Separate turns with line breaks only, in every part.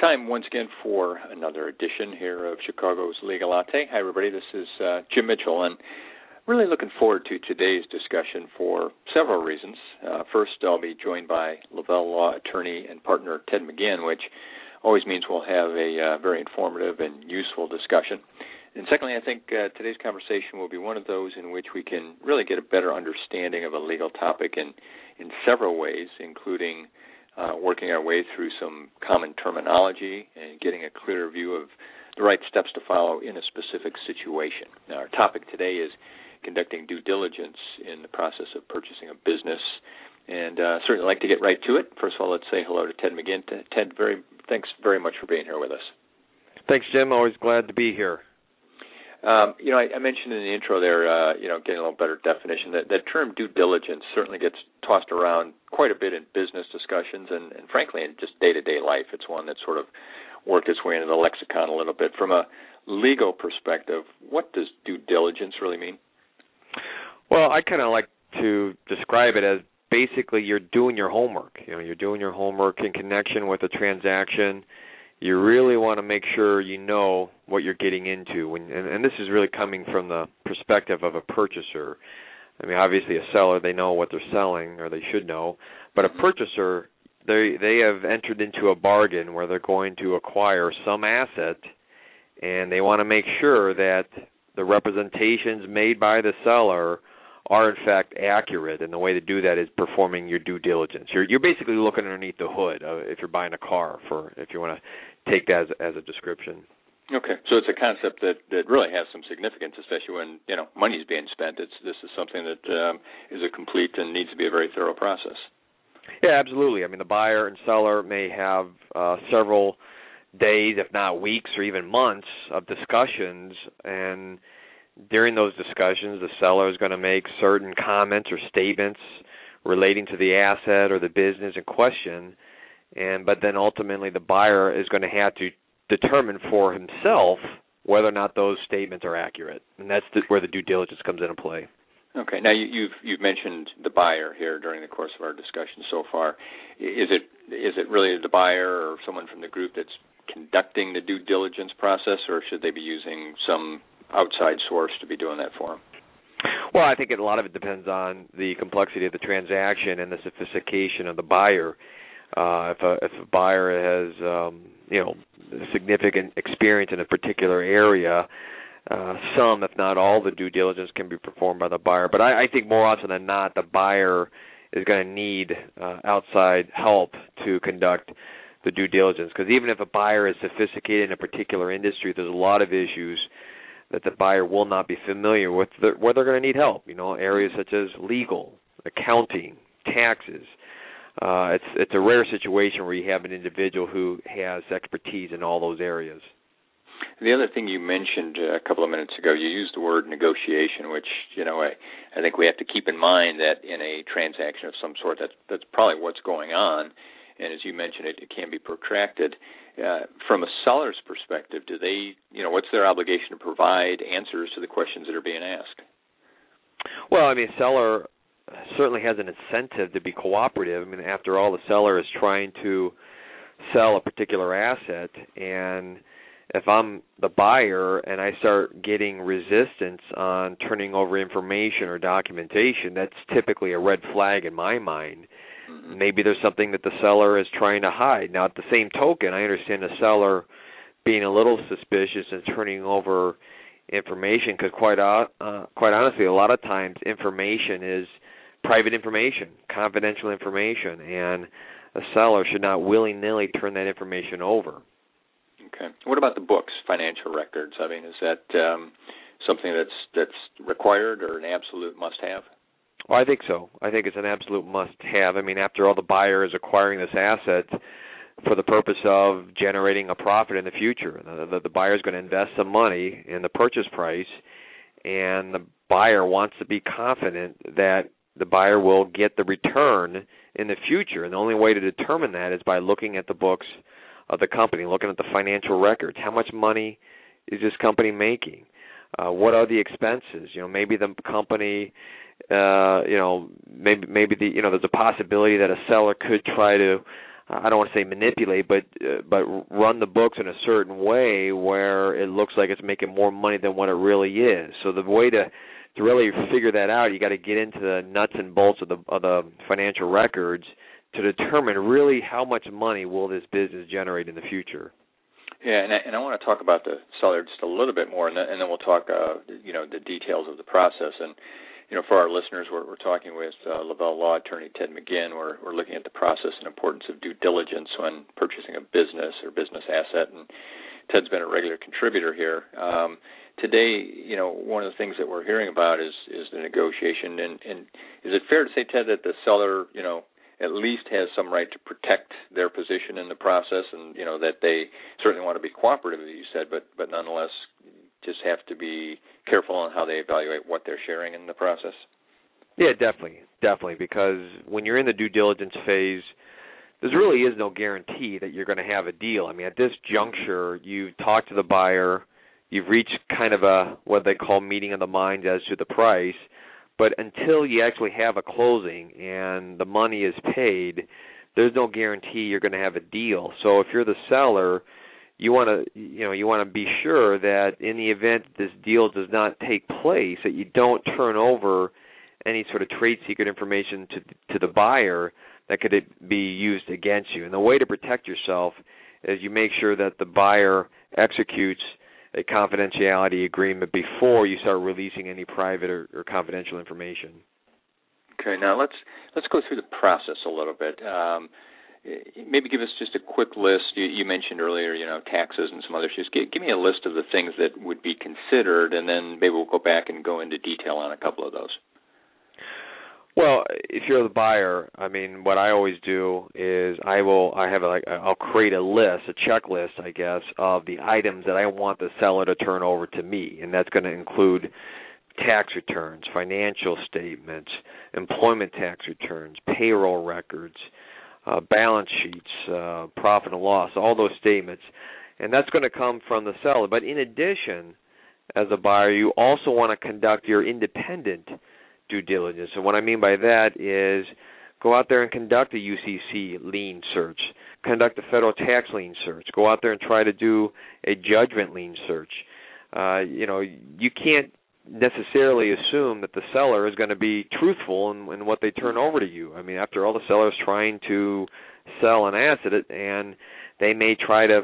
Time once again for another edition here of Chicago's Legal Latte. Hi, everybody. This is uh, Jim Mitchell, and really looking forward to today's discussion for several reasons. Uh, first, I'll be joined by Lavelle Law attorney and partner Ted McGinn, which always means we'll have a uh, very informative and useful discussion. And secondly, I think uh, today's conversation will be one of those in which we can really get a better understanding of a legal topic in in several ways, including uh, working our way through some common terminology and getting a clearer view of the right steps to follow in a specific situation. Now, our topic today is conducting due diligence in the process of purchasing a business, and uh, certainly like to get right to it. First of all, let's say hello to Ted McGinn. Ted, very thanks very much for being here with us.
Thanks, Jim. Always glad to be here.
Um, you know, I, I, mentioned in the intro there, uh, you know, getting a little better definition. That that term due diligence certainly gets tossed around quite a bit in business discussions, and, and frankly, in just day to day life. It's one that sort of worked its way into the lexicon a little bit. From a legal perspective, what does due diligence really mean?
Well, I kind of like to describe it as basically you're doing your homework. You know, you're doing your homework in connection with a transaction you really want to make sure you know what you're getting into when and, and this is really coming from the perspective of a purchaser. I mean obviously a seller they know what they're selling or they should know but a mm-hmm. purchaser they they have entered into a bargain where they're going to acquire some asset and they want to make sure that the representations made by the seller are in fact accurate and the way to do that is performing your due diligence. You're you're basically looking underneath the hood uh, if you're buying a car for if you want to take that as as a description.
Okay. So it's a concept that that really has some significance especially when you know money is being spent. It's this is something that um, is a complete and needs to be a very thorough process.
Yeah absolutely. I mean the buyer and seller may have uh several days if not weeks or even months of discussions and during those discussions, the seller is going to make certain comments or statements relating to the asset or the business in question, and but then ultimately the buyer is going to have to determine for himself whether or not those statements are accurate, and that's the, where the due diligence comes into play.
Okay. Now you, you've you've mentioned the buyer here during the course of our discussion so far. Is it is it really the buyer or someone from the group that's conducting the due diligence process, or should they be using some outside source to be doing that for them?
Well, I think a lot of it depends on the complexity of the transaction and the sophistication of the buyer. Uh, if a if a buyer has um, you know significant experience in a particular area, uh, some, if not all, the due diligence can be performed by the buyer. But I, I think more often than not, the buyer is going to need uh, outside help to conduct the due diligence. Because even if a buyer is sophisticated in a particular industry, there's a lot of issues that the buyer will not be familiar with the, where they're going to need help. You know, areas such as legal, accounting, taxes. Uh, it's it's a rare situation where you have an individual who has expertise in all those areas.
The other thing you mentioned a couple of minutes ago, you used the word negotiation, which you know I, I think we have to keep in mind that in a transaction of some sort, that's that's probably what's going on, and as you mentioned, it, it can be protracted uh, from a seller's perspective, do they, you know, what's their obligation to provide answers to the questions that are being asked?
Well, I mean, seller certainly has an incentive to be cooperative. I mean, after all, the seller is trying to sell a particular asset, and if I'm the buyer and I start getting resistance on turning over information or documentation, that's typically a red flag in my mind Mm-hmm. Maybe there's something that the seller is trying to hide. Now, at the same token, I understand the seller being a little suspicious and turning over information because quite uh, quite honestly, a lot of times information is private information, confidential information, and a seller should not willy nilly turn that information over.
Okay. What about the books, financial records? I mean, is that um, something that's that's required or an absolute must have?
Well, I think so. I think it's an absolute must-have. I mean, after all, the buyer is acquiring this asset for the purpose of generating a profit in the future. The, the, the buyer is going to invest some money in the purchase price, and the buyer wants to be confident that the buyer will get the return in the future. And the only way to determine that is by looking at the books of the company, looking at the financial records. How much money is this company making? Uh, what are the expenses? You know, maybe the company, uh, you know, maybe maybe the you know there's a possibility that a seller could try to I don't want to say manipulate, but uh, but run the books in a certain way where it looks like it's making more money than what it really is. So the way to to really figure that out, you got to get into the nuts and bolts of the of the financial records to determine really how much money will this business generate in the future.
Yeah, and I, and I want to talk about the seller just a little bit more, and then, and then we'll talk, uh, you know, the details of the process. And you know, for our listeners, we're, we're talking with uh, Lavelle Law Attorney Ted McGinn. We're, we're looking at the process and importance of due diligence when purchasing a business or business asset. And Ted's been a regular contributor here. Um, today, you know, one of the things that we're hearing about is is the negotiation. And, and is it fair to say, Ted, that the seller, you know, at least has some right to protect their position in the process, and you know that they certainly want to be cooperative, as you said, but but nonetheless just have to be careful on how they evaluate what they're sharing in the process?
Yeah, definitely, definitely. Because when you're in the due diligence phase, there really is no guarantee that you're going to have a deal. I mean, at this juncture, you've talked to the buyer, you've reached kind of a what they call meeting of the minds as to the price, but until you actually have a closing and the money is paid, there's no guarantee you're going to have a deal. So if you're the seller, you want to you know you want to be sure that in the event this deal does not take place that you don't turn over any sort of trade secret information to to the buyer that could be used against you. And the way to protect yourself is you make sure that the buyer executes a confidentiality agreement before you start releasing any private or, or confidential information.
Okay, now let's let's go through the process a little bit. Um, maybe give us just a quick list. You, you, mentioned earlier, you know, taxes and some other issues. Give, give, me a list of the things that would be considered, and then maybe we'll go back and go into detail on a couple of those.
Well, if you're the buyer, I mean, what I always do is I will I have like I'll create a list, a checklist, I guess, of the items that I want the seller to turn over to me, and that's going to include tax returns, financial statements, employment tax returns, payroll records, uh, balance sheets, uh, profit and loss, all those statements, and that's going to come from the seller. But in addition, as a buyer, you also want to conduct your independent due diligence. And what I mean by that is go out there and conduct a UCC lien search, conduct a federal tax lien search, go out there and try to do a judgment lien search. Uh, you know, you can't necessarily assume that the seller is going to be truthful in, in what they turn over to you. I mean, after all, the seller is trying to sell an asset, and they may try to,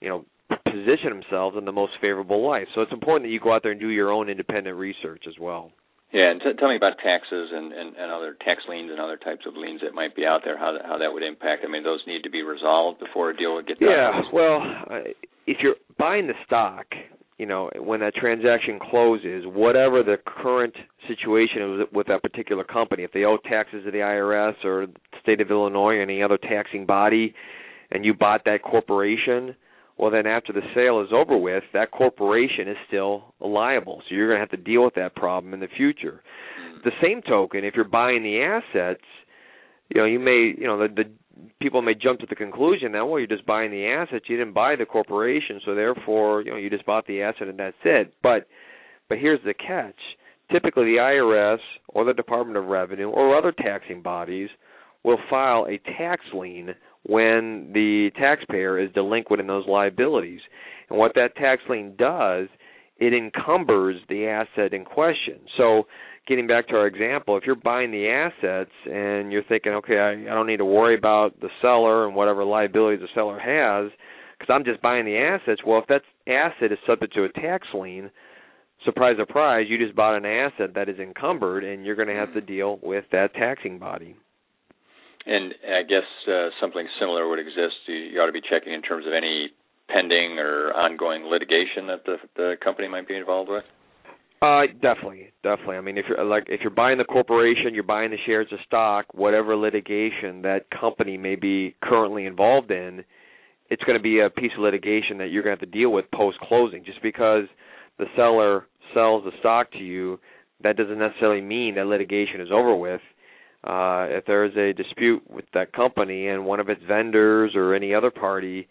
you know, position themselves in the most favorable light. So it's important that you go out there and do your own independent research as well.
Yeah, and t- tell me about taxes and, and, and other tax liens and other types of liens that might be out there. How that, how that would impact. I mean, those need to be resolved before a deal would get done.
Yeah, well, uh, if you're buying the stock, you know when that transaction closes whatever the current situation is with that particular company if they owe taxes to the IRS or the state of Illinois or any other taxing body and you bought that corporation well then after the sale is over with that corporation is still liable. So you're going to have to deal with that problem in the future. Mm-hmm. The same token if you're buying the assets you know you may you know the the people may jump to the conclusion that well you're just buying the assets. You didn't buy the corporation so therefore you know you just bought the asset and that's it. But but here's the catch. Typically the IRS or the Department of Revenue or other taxing bodies will file a tax lien when the taxpayer is delinquent in those liabilities. And what that tax lien does it encumbers the asset in question. So getting back to our example, if you're buying the assets and you're thinking, okay, I, I don't need to worry about the seller and whatever liabilities the seller has because I'm just buying the assets. Well, if that asset is subject to a tax lien, surprise, surprise, you just bought an asset that is encumbered and you're going to have to deal with that taxing body.
And I guess uh, something similar would exist. You ought to be checking in terms of any pending or ongoing litigation that the the company might be involved with.
Uh, definitely, definitely. I mean, if you're like if you're buying the corporation, you're buying the shares of stock, whatever litigation that company may be currently involved in, it's going to be a piece of litigation that you're going to have to deal with post closing. Just because the seller sells the stock to you, that doesn't necessarily mean that litigation is over with. Uh, if there is a dispute with that company and one of its vendors or any other party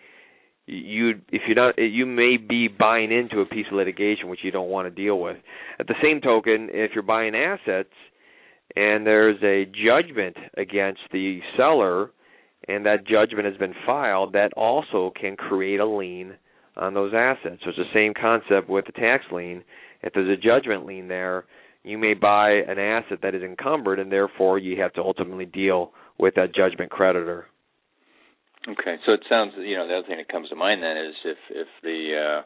you if you're not you may be buying into a piece of litigation which you don't want to deal with. At the same token, if you're buying assets and there's a judgment against the seller and that judgment has been filed, that also can create a lien on those assets. So it's the same concept with the tax lien. If there's a judgment lien there, you may buy an asset that is encumbered and therefore you have to ultimately deal with that judgment creditor.
Okay, so it sounds you know the other thing that comes to mind then is if if the uh,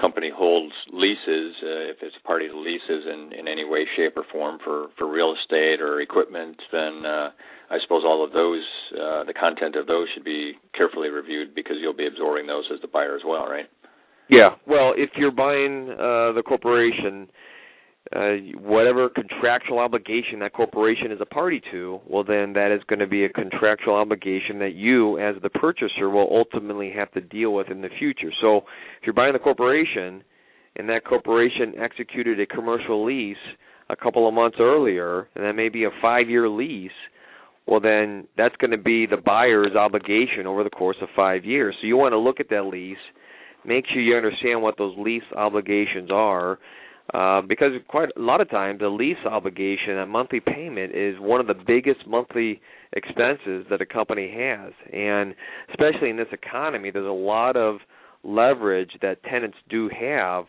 company holds leases, uh, if it's a party to leases in in any way, shape, or form for for real estate or equipment, then uh, I suppose all of those uh, the content of those should be carefully reviewed because you'll be absorbing those as the buyer as well, right?
Yeah. Well, if you're buying uh, the corporation uh, whatever contractual obligation that corporation is a party to, well, then that is going to be a contractual obligation that you, as the purchaser, will ultimately have to deal with in the future. So, if you're buying the corporation and that corporation executed a commercial lease a couple of months earlier, and that may be a five year lease, well, then that's going to be the buyer's obligation over the course of five years. So, you want to look at that lease, make sure you understand what those lease obligations are uh, because quite a lot of times a lease obligation, a monthly payment, is one of the biggest monthly expenses that a company has, and especially in this economy, there's a lot of leverage that tenants do have,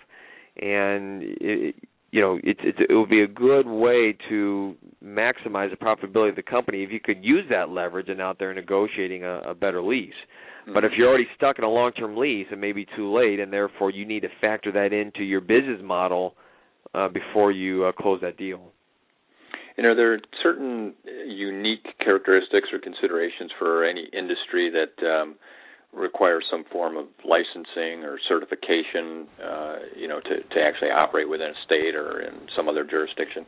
and it, you know it, it it would be a good way to maximize the profitability of the company if you could use that leverage and out there negotiating a, a better lease. But if you're already stuck in a long-term lease, it may be too late, and therefore you need to factor that into your business model uh, before you uh, close that deal.
And are there certain unique characteristics or considerations for any industry that um, requires some form of licensing or certification, uh, you know, to, to actually operate within a state or in some other jurisdiction?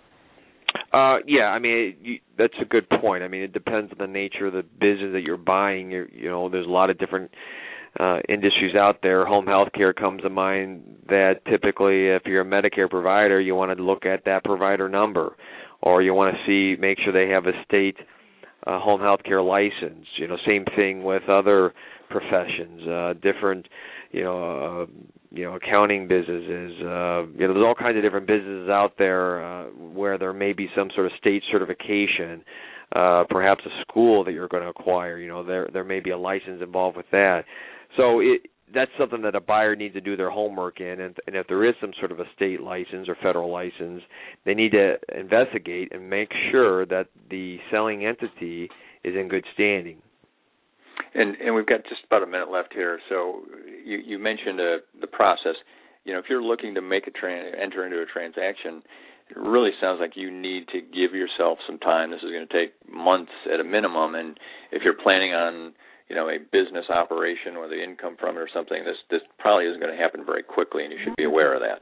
Uh, yeah, I mean you, that's a good point. I mean it depends on the nature of the business that you're buying. You're, you know, there's a lot of different uh, industries out there. Home health care comes to mind that typically if you're a Medicare provider, you want to look at that provider number or you want to see make sure they have a state uh, home health care license. You know, same thing with other professions, uh different, you know, uh, you know, accounting businesses. Uh you know, there's all kinds of different businesses out there uh where there may be some sort of state certification uh perhaps a school that you're going to acquire you know there there may be a license involved with that so it that's something that a buyer needs to do their homework in and, and if there is some sort of a state license or federal license they need to investigate and make sure that the selling entity is in good standing.
And and we've got just about a minute left here. So you you mentioned uh, the process. You know if you're looking to make a enter into a transaction it really sounds like you need to give yourself some time. This is going to take months at a minimum. And if you're planning on you know a business operation or the income from it or something this this probably isn't going to happen very quickly and you should be aware of that.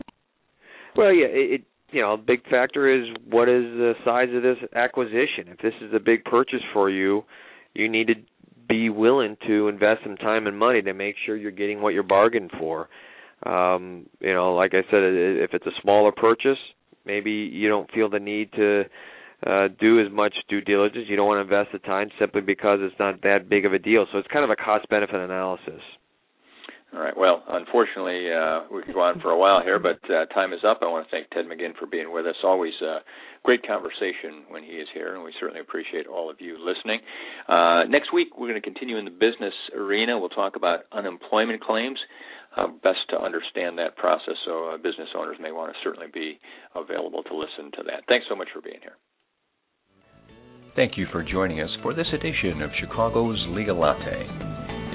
Well yeah it, it you know a big factor is what is the size of this acquisition? If this is a big purchase for you you need to be willing to invest some time and money to make sure you're getting what you're bargained for. Um you know like i said if it's a smaller purchase maybe you don't feel the need to uh, do as much due diligence. You don't want to invest the time simply because it's not that big of a deal. So it's kind of a cost benefit analysis.
All right. Well, unfortunately, uh, we could go on for a while here, but uh, time is up. I want to thank Ted McGinn for being with us. Always a great conversation when he is here, and we certainly appreciate all of you listening. Uh, next week, we're going to continue in the business arena. We'll talk about unemployment claims. Uh, best to understand that process, so uh, business owners may want to certainly be available to listen to that. Thanks so much for being here.
Thank you for joining us for this edition of Chicago's Legal Latte.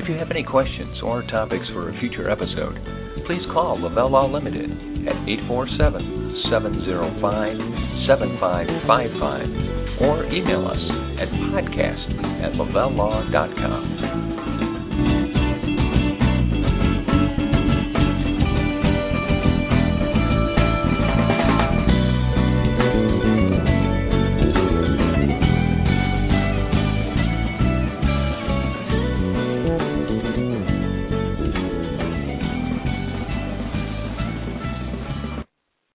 If you have any questions or topics for a future episode, please call Lavelle Law Limited at 847 705 7555 or email us at podcast at lavellelaw.com.